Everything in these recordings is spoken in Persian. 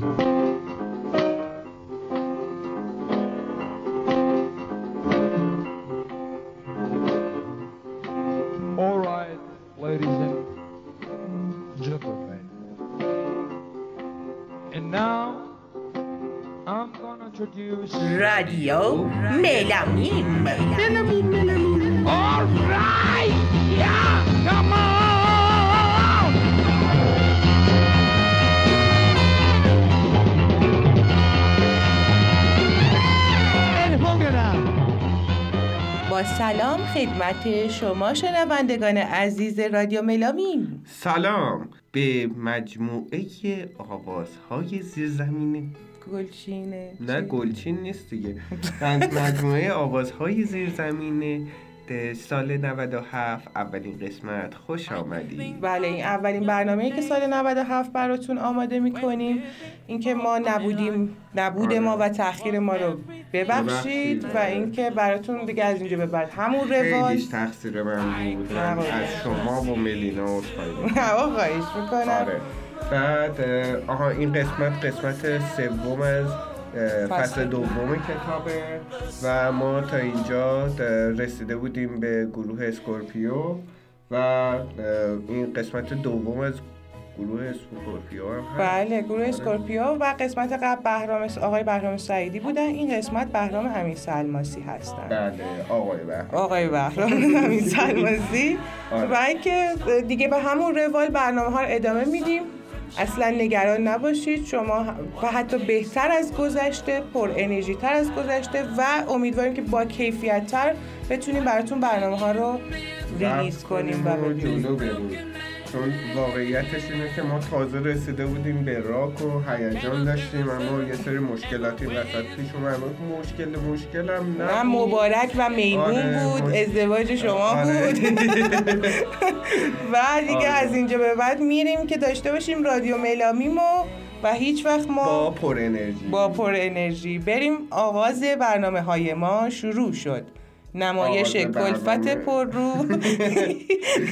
All right, ladies and gentlemen. And now I'm gonna introduce Radio Melamim. سلام خدمت شما شنوندگان عزیز رادیو ملامیم سلام. به مجموعه آوازهای زیرزمینی گلچینه. نه گلچین نیست دیگه. مجموعه آوازهای زیرزمینه. سال 97 اولین قسمت خوش آمدید. بله این اولین برنامه که سال 97 براتون آماده می‌کنیم. اینکه ما نبودیم نبود ما و تاخیر ما رو ببخشید و اینکه براتون دیگه از اینجا به بعد همون روال خیلیش تقصیر من بود. از شما و ملینا و خواهش می‌کنم. آره. بعد آها این قسمت قسمت سوم از فصل دوم کتابه و ما تا اینجا رسیده بودیم به گروه اسکورپیو و این قسمت دوم از گروه اسکورپیو هم هست. بله گروه اسکورپیو و قسمت قبل بهرام آقای بهرام سعیدی بودن. این قسمت بهرام همین سلماسی هستن. بله آقای بهرام. آقای بهرام همین سلماسی. آره. و اینکه دیگه به همون روال برنامه ها رو ادامه میدیم. اصلا نگران نباشید. شما و حتی بهتر از گذشته پر انرژی تر از گذشته و امیدواریم که با کیفیت تر بتونیم براتون برنامه ها رو ریلیز کنیم و ببینیم چون واقعیتش اینه که ما تازه رسیده بودیم به راک و هیجان داشتیم اما یه سری مشکلاتی وسط پیش اومد. مشکل مشکلم نه مبارک و میمون آره بود ازدواج شما آره. بود. و دیگه آره. از اینجا به بعد میریم که داشته باشیم رادیو ملامیمو و هیچ وقت ما با پر انرژی با پر انرژی بریم آغاز برنامه های ما. شروع شد. نمایش کلفت پر رو.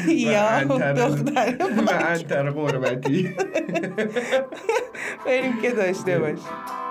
یا دختر و انتر قربتی. بریم که داشته باشیم.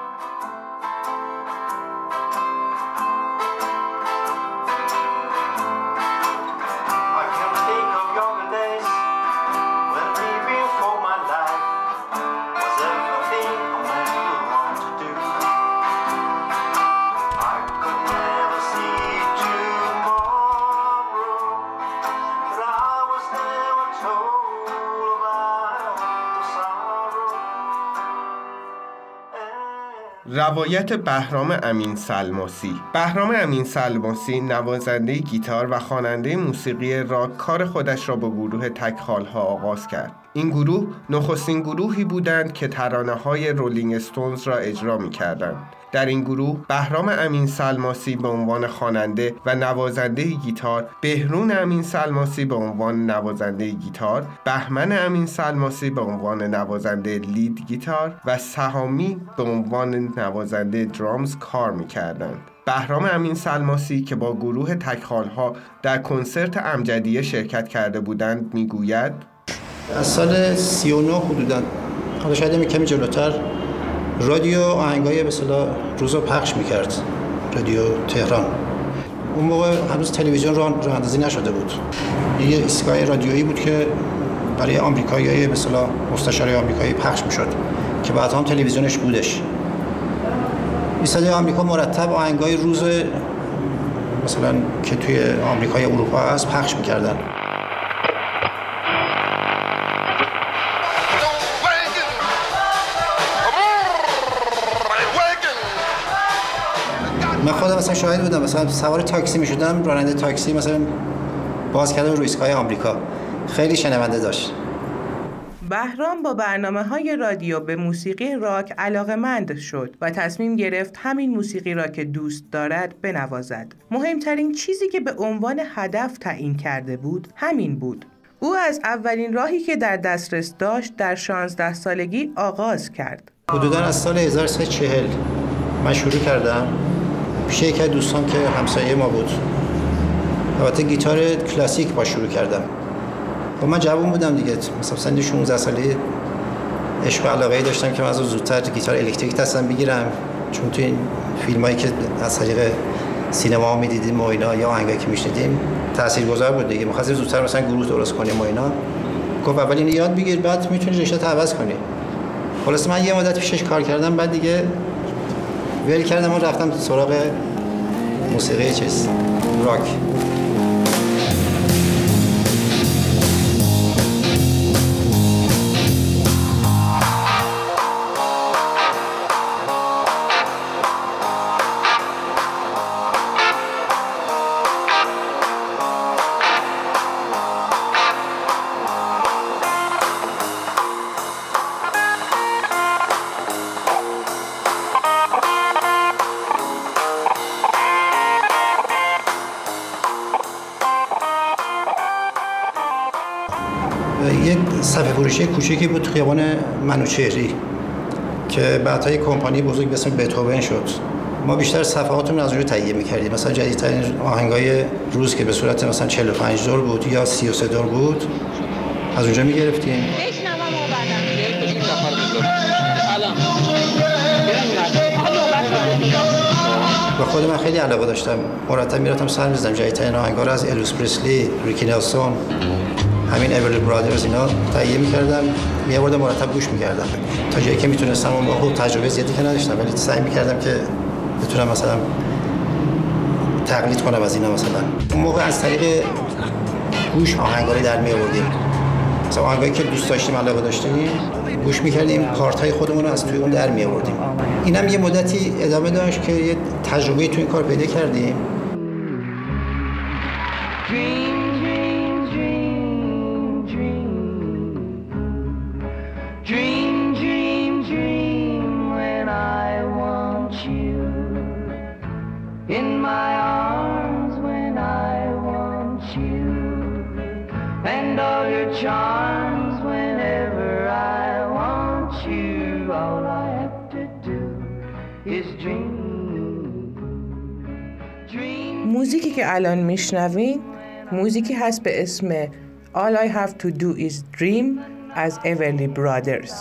روایت بهرام امین سلماسی. بهرام امین سلماسی نوازنده گیتار و خواننده موسیقی راک کار خودش را با گروه تکخال ها آغاز کرد. این گروه نخستین گروهی بودند که ترانه های رولینگ استونز را اجرا می کردند در این گروه بهرام امین سلماسی به عنوان خواننده و نوازنده گیتار بهرون امین سلماسی به عنوان نوازنده گیتار بهمن امین سلماسی به عنوان نوازنده لید گیتار و سهامی به عنوان نوازنده درامز کار می‌کردند. بهرام امین سلماسی که با گروه ها در کنسرت امجدیه شرکت کرده بودند می‌گوید از سال 39 حدودا. حالا شاید کمی جلوتر. رادیو آهنگای به اصطلاح روزو پخش می‌کرد. رادیو تهران. اون موقع هنوز تلویزیون راه اندازی نشده بود. یه ایستگاه رادیویی بود که برای آمریکایی به اصطلاح مستشار آمریکایی پخش می‌شد که بعد هم تلویزیونش بودش. ایستگاه آمریکا مرتب آهنگای روز مثلا که توی آمریکای اروپا هست پخش می‌کردن. خودم مثلا شاهد بودم مثلا سوار تاکسی می‌شدم راننده تاکسی مثلا باز کرده روی ایستگاه آمریکا خیلی شنونده داشت بهرام با برنامه های رادیو به موسیقی راک علاقه مند شد و تصمیم گرفت همین موسیقی را که دوست دارد بنوازد. مهمترین چیزی که به عنوان هدف تعیین کرده بود همین بود. او از اولین راهی که در دسترس داشت در 16 سالگی آغاز کرد. حدودا از سال 1340 من شروع کردم پیش یکی از دوستان که همسایه ما بود. البته گیتار کلاسیک با شروع کردم. و من جوان بودم دیگه. مثلا سن 16 ساله. عشق و علاقه داشتم که من از زودتر گیتار الکتریک دستم بگیرم. چون تو این فیلم هایی که از طریق سینما می‌دیدیم و اینا یا آهنگایی که میشنیدیم تاثیرگذار بود دیگه. می‌خواستیم زودتر مثلا گروه درست کنیم و اینا. گفت اول اینو یاد بگیر بعد می‌تونی رشته عوض کنی. خلاص من یه مدت پیشش کار کردم بعد دیگه ول کردم و رفتم سراغ موسیقی چیز راک. فروشی کوچیکی بود خیابان منوچهری که بعدهای کمپانی بزرگ به اسم بتوون شد. ما بیشتر صفحاتون از اونجا تهیه می‌کردیم. مثلا جدیدترین آهنگای روز که به صورت مثلا 45 دور بود یا 33 دور بود از اونجا می‌گرفتیم. و خود من خیلی علاقه داشتم. مرتب می‌رفتم سر می‌زدم. جدیدترین آهنگا رو از الوس پریسلی ریکی نلسون همین اورلی برادرز اینا تهیه می‌کردم میآوردم مرتب گوش می‌کردم تا جایی که می‌تونستم اون موقع تجربه زیادی که نداشتم ولی سعی می‌کردم که بتونم مثلا تقلید کنم از اینا مثلا. اون موقع از طریق گوش آهنگاری در می آوردیم مثلا آهنگایی که دوست داشتیم علاقه داشتیم گوش می‌کردیم پارت های خودمون رو از توی اون در می آوردیم اینم یه مدتی ادامه داشت که یه تجربه تو این کار پیدا کردیم. موزیکی که الان میشنوین موزیکی هست به اسم All I Have To Do Is Dream از Everly Brothers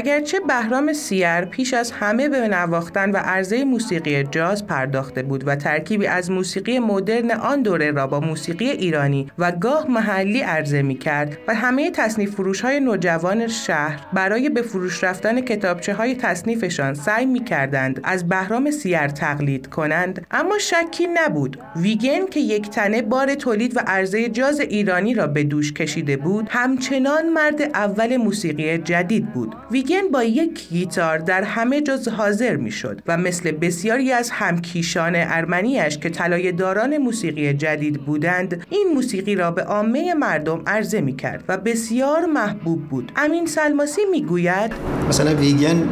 اگرچه بهرام سیر پیش از همه به نواختن و عرضه موسیقی جاز پرداخته بود و ترکیبی از موسیقی مدرن آن دوره را با موسیقی ایرانی و گاه محلی عرضه می کرد و همه تصنیف فروش های نوجوان شهر برای به فروش رفتن کتابچه های تصنیفشان سعی می کردند از بهرام سیر تقلید کنند اما شکی نبود. ویگن که یک تنه بار تولید و عرضه جاز ایرانی را به دوش کشیده بود همچنان مرد اول موسیقی جدید بود. ویگن با یک گیتار در همه جز حاضر می‌شد و مثل بسیاری از همکیشان ارمنیش که طلای داران موسیقی جدید بودند این موسیقی را به عامه مردم عرضه می کرد و بسیار محبوب بود. امین سلماسی می‌گوید مثلا ویگن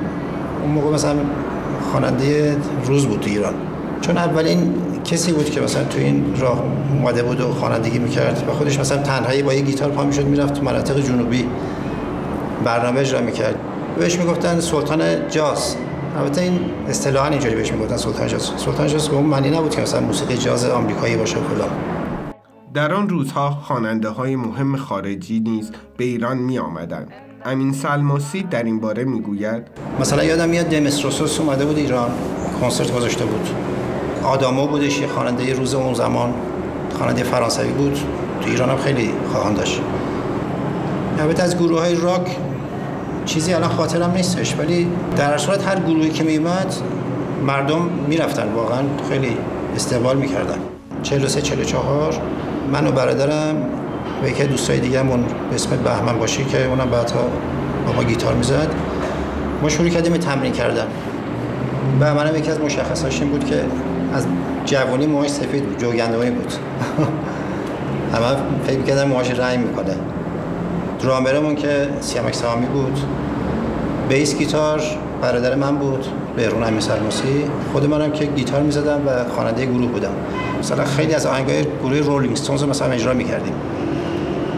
اون موقع مثلا خواننده روز بود تو ایران. چون اولین کسی بود که مثلا تو این راه اومده بود و خوانندگی می‌کرد و خودش مثلا تنهایی با یه گیتار پا می‌شد می‌رفت تو مناطق جنوبی برنامه اجرا می‌کرد. بهش می‌گفتن سلطان جاز. البته این اصطلاحا اینجوری بهش می‌گفتن سلطان جاز. سلطان جاز به اون معنی نبود که مثلا موسیقی جاز آمریکایی باشه فلان. در آن روزها خواننده های مهم خارجی نیز به ایران می آمدند امین سلماسی در این باره می‌گوید مثلا یادم میاد دمستروسوس اومده بود ایران کنسرت گذاشته بود. آدامو بودش یه خواننده روز اون زمان خواننده فرانسوی بود. تو ایران هم خیلی خواهان داشت. البته از گروه های راک چیزی الان خاطرم نیستش ولی در صورت هر گروهی که میومد مردم می‌رفتن. واقعا خیلی استقبال می‌کردن. 43 44 من و برادرم و یکی دوستای دیگه‌مون به اسم بهمن باشی که اونم بعدها با ما گیتار می‌زد ما شروع کردیم تمرین کردن. بهمنم یکی از مشخصاش این بود که از جوانی موهاش سفید بود جوگنده‌ای بود. همه فکر می‌کردن موهاش رنگ می‌کنه. درامرمون که سیامک سامی بود. بیس گیتار برادر من بود بهرون امین سلموسی خود منم که گیتار می‌زدم و خواننده گروه بودم. مثلا خیلی از آهنگای گروه رولینگ ستونز مثلا اجرا می‌کردیم.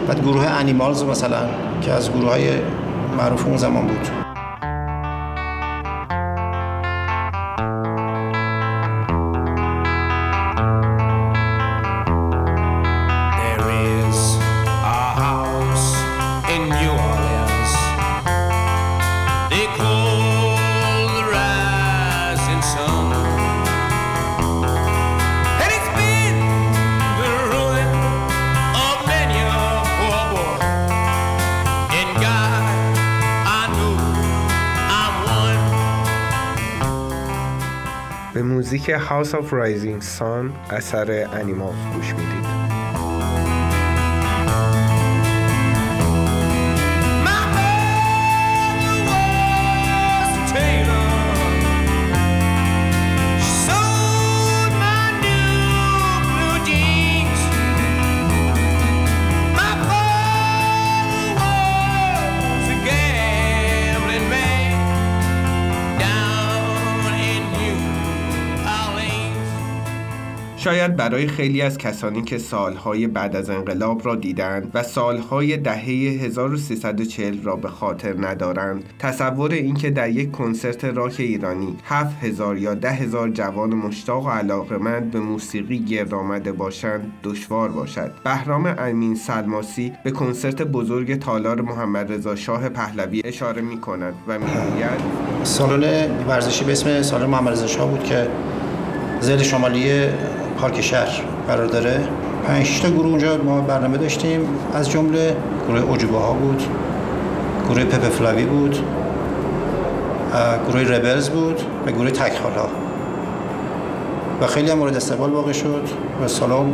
بعد گروه انیمالز مثلا که از گروه های معروف اون زمان بود. موزیک هاوس آف رایزینگ سان اثر انیمالز گوش می‌دید. شاید برای خیلی از کسانی که سالهای بعد از انقلاب را دیدند و سالهای دهه 1340 را به خاطر ندارند تصور اینکه در یک کنسرت راک ایرانی 7000 یا 10000 جوان مشتاق و علاقمند به موسیقی گرد آمده باشند دشوار باشد. بهرام امین سلماسی به کنسرت بزرگ تالار محمد رضا شاه پهلوی اشاره می کند و می‌گوید سالن ورزشی به اسم سالن محمد رضا شاه بود که زل شمالی پارک شهر قرار داره. پنج تا گروه اونجا ما برنامه داشتیم. از جمله گروه اوجوبه ها بود گروه پپ فلاوی بود گروه ربلز بود و گروه تکخال ها و خیلی هم مورد استقبال واقع شد و سالن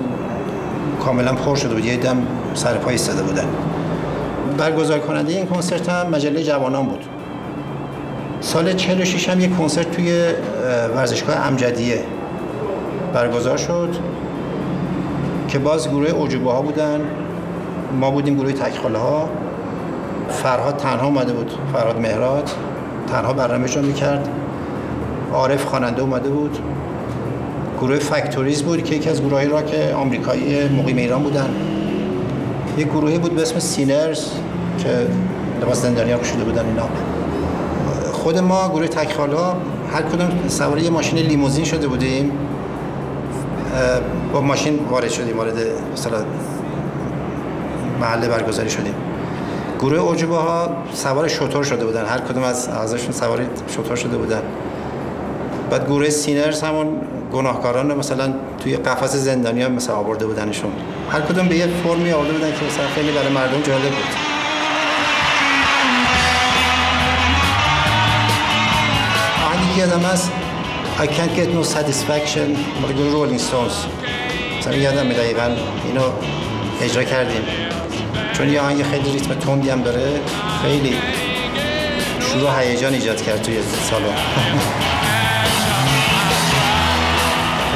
کاملا پر شده بود. یه دم سر پای بودن. برگزار کننده این کنسرت هم مجله جوانان بود. سال 46 هم یک کنسرت توی ورزشگاه امجدیه. برگزار شد که باز گروه اوجوبه ها بودن. ما بودیم گروه تکخاله ها فرهاد تنها اومده بود فرهاد مهراد تنها برنامه می می‌کرد. عارف خواننده اومده بود. گروه فکتوریز بود که یکی از گروه را که آمریکایی مقیم ایران بودن. یک گروهی بود به اسم سینرز که لباس ها شده بودن اینا. خود ما گروه ها هر کدوم سواری یه ماشین لیموزین شده بودیم. با ماشین وارد شدیم وارد مثلا محل برگزاری شدیم. گروه اوجبه ها سوار شطور شده بودن. هر کدوم از اعضاشون سوار شطور شده بودن. بعد گروه سینرز همون گناهکاران مثلا توی قفس زندانی ها مثلا آورده بودنشون. هر کدوم به یه فرمی آورده بودن که مثلا خیلی برای مردم جالب بود. آهنگی یادم هست I can't get no satisfaction مال گروه رولینگ ستونز مثلا یادم دقیقا اینو اجرا کردیم چون یه آهنگ خیلی ریتم تندی هم داره خیلی شروع هیجان ایجاد کرد توی سالن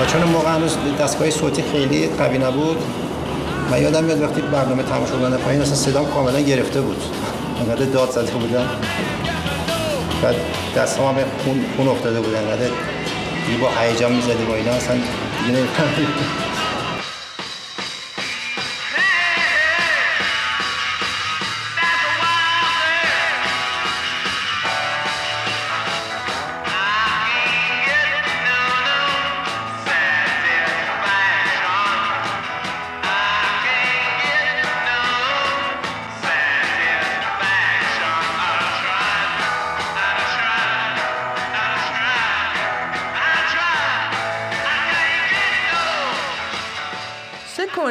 و چون موقع هنوز دستگاه صوتی خیلی قوی نبود من یادم میاد وقتی برنامه تمام شد پایین اصلا صدام کاملا گرفته بود انقدر داد زده بودن بعد دست هم خون, خون افتاده بود انقدر با هیجان می‌زدی با اینا اصلا دیگه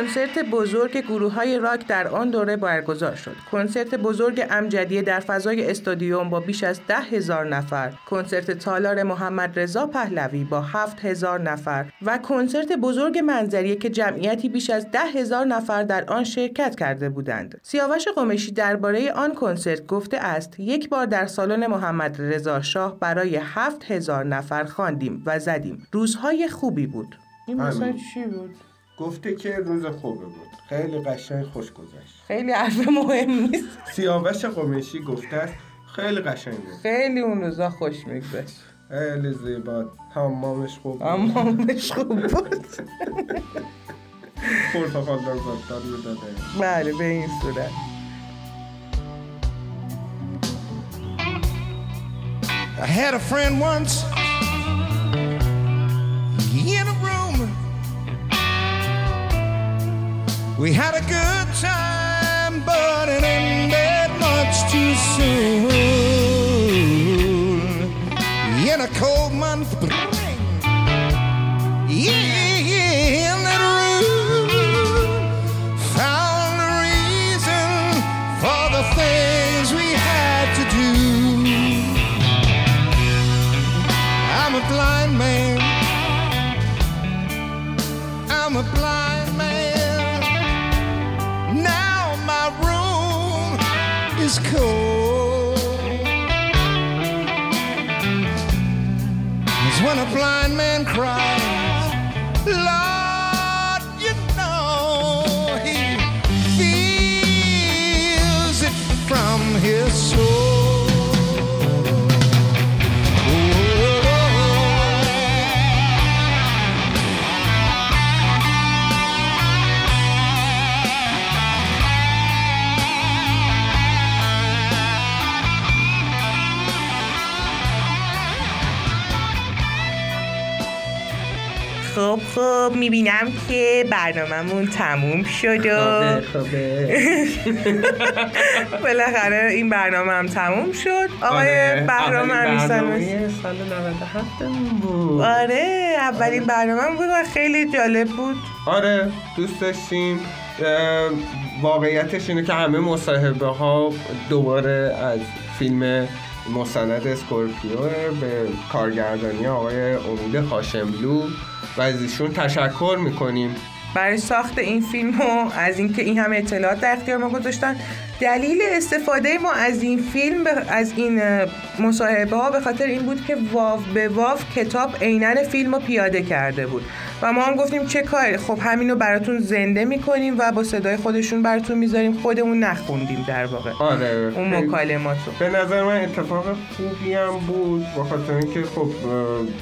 کنسرت بزرگ گروه های راک در آن دوره برگزار شد. کنسرت بزرگ امجدیه در فضای استادیوم با بیش از ده هزار نفر، کنسرت تالار محمد رضا پهلوی با هفت هزار نفر و کنسرت بزرگ منظریه که جمعیتی بیش از ده هزار نفر در آن شرکت کرده بودند. سیاوش قمشی درباره آن کنسرت گفته است یک بار در سالن محمد رضا شاه برای هفت هزار نفر خواندیم و زدیم. روزهای خوبی بود. این مثلا چی بود؟ گفته که روز خوبه بود. خیلی قشنگ خوش گذشت. خیلی حرف مهم نیست. سیاوش قمیشی گفته است خیلی قشنگ بود. خیلی اون روزا خوش میگذشت. خیلی زیبا. حمامش خوب بود. حمامش خوب بود. پرتقال لذت داده. بله به این صورت. I had a friend once We had a good time, but it ended is cold. It's when a blind man cries, خب خب می‌بینم که برنامهمون تموم شد و بالاخره این برنامه هم تموم شد. آقای آره، بهرام برنامه سال 97 بود. آره اولین برنامه بود و خیلی جالب بود. آره دوست داشتیم. واقعیتش اینه که همه مصاحبه ها دوباره از فیلم مستند اسکورپیو به کارگردانی آقای امید هاشملو و از ایشون تشکر می‌کنیم. برای ساخت این فیلم و از اینکه این همه اطلاعات در اختیار ما گذاشتن دلیل استفاده ما از این فیلم از این مصاحبه ها به خاطر این بود که واو به واو کتاب عینن فیلم رو پیاده کرده بود. و ما هم گفتیم چه کاری؟ خب همینو براتون زنده می‌کنیم و با صدای خودشون براتون می‌ذاریم خودمون نخوندیم در واقع. آره. اون مکالمات رو به نظر من اتفاق خوبی هم بود با خاطر اینکه خب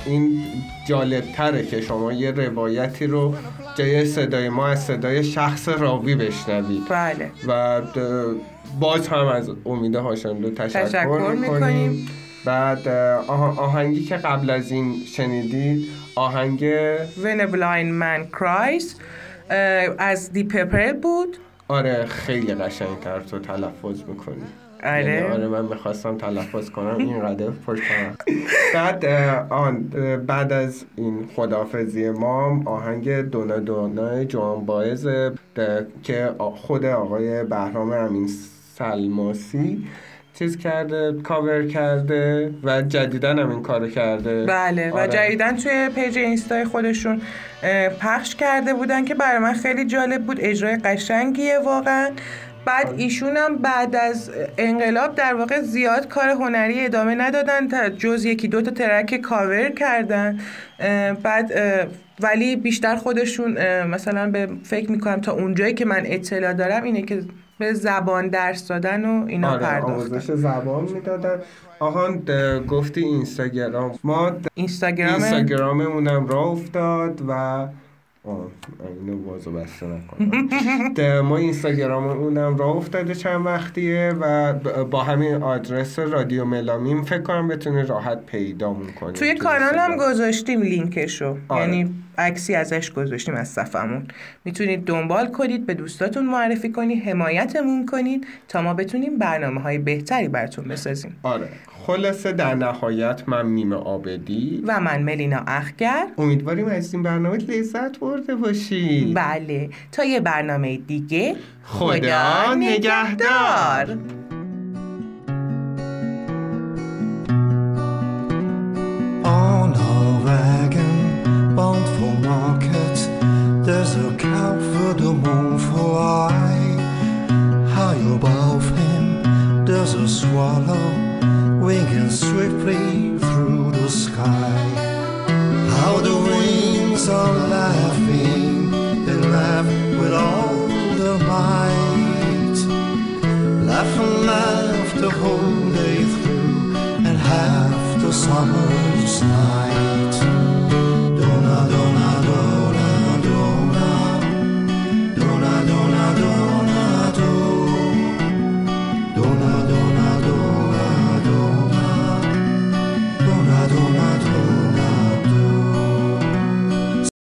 این جالب تره که شما یه روایتی رو جای صدای ما از صدای شخص راوی بشنوید. بله. و باز هم از امید هاشملو تشکر, تشکر می‌کنیم. بعد آه- آهنگی که قبل از این شنیدید آهنگ When a blind man cries از دی پپر بود. آره خیلی قشنگتر تو تلفظ می‌کنی آره. آره من می‌خواستم تلفظ کنم اینقدر پشتم بعد اه، آن بعد از این خدافزی ما آهنگ دونا دونا جوان باعزه که خود آقای بهرام امین سلماسی چیز کرده کاور کرده و جدیدن هم این کارو کرده بله و آره. جدیدن توی پیج اینستای خودشون پخش کرده بودن که برای من خیلی جالب بود اجرای قشنگیه واقعا بعد ایشون هم بعد از انقلاب در واقع زیاد کار هنری ادامه ندادن تا جز یکی دو تا track cover کردن. بعد ولی بیشتر خودشون مثلا به فکر می‌کنم تا اونجایی که من اطلاع دارم اینه که به زبان درس دادن و اینا آره پرداختن. آموزش زبان می‌دادن. آهان گفتی اینستاگرام. ما اینستاگرام اینستاگراممونم راه افتاد و اینو بازو بسته نکنم ما اینستاگراممونم راه افتاده چند وقتیه و با همین آدرس رادیو ملامیم فکر کنم بتونی راحت پیدامون کنی توی کانال هم اینستاگرام. گذاشتیم لینکشو آره. یعنی عکسی ازش گذاشتیم از صفمون می‌تونید دنبال کنید به دوستاتون معرفی کنید حمایتمون کنید تا ما بتونیم برنامه های بهتری براتون بسازیم. آره. خلاصه در نهایت من میم آبدی. و من ملینا اخگر. امیدواریم از این برنامه لذت برده باشی بله. تا یه برنامه دیگه خدا نگهدار. On a wagon for market, there's a cow for the moon fly. High above him, there's a swallow winging swiftly through the sky. How the wings are laughing, they laugh with all their might. Laugh and laugh the whole day through, and half the summer's night.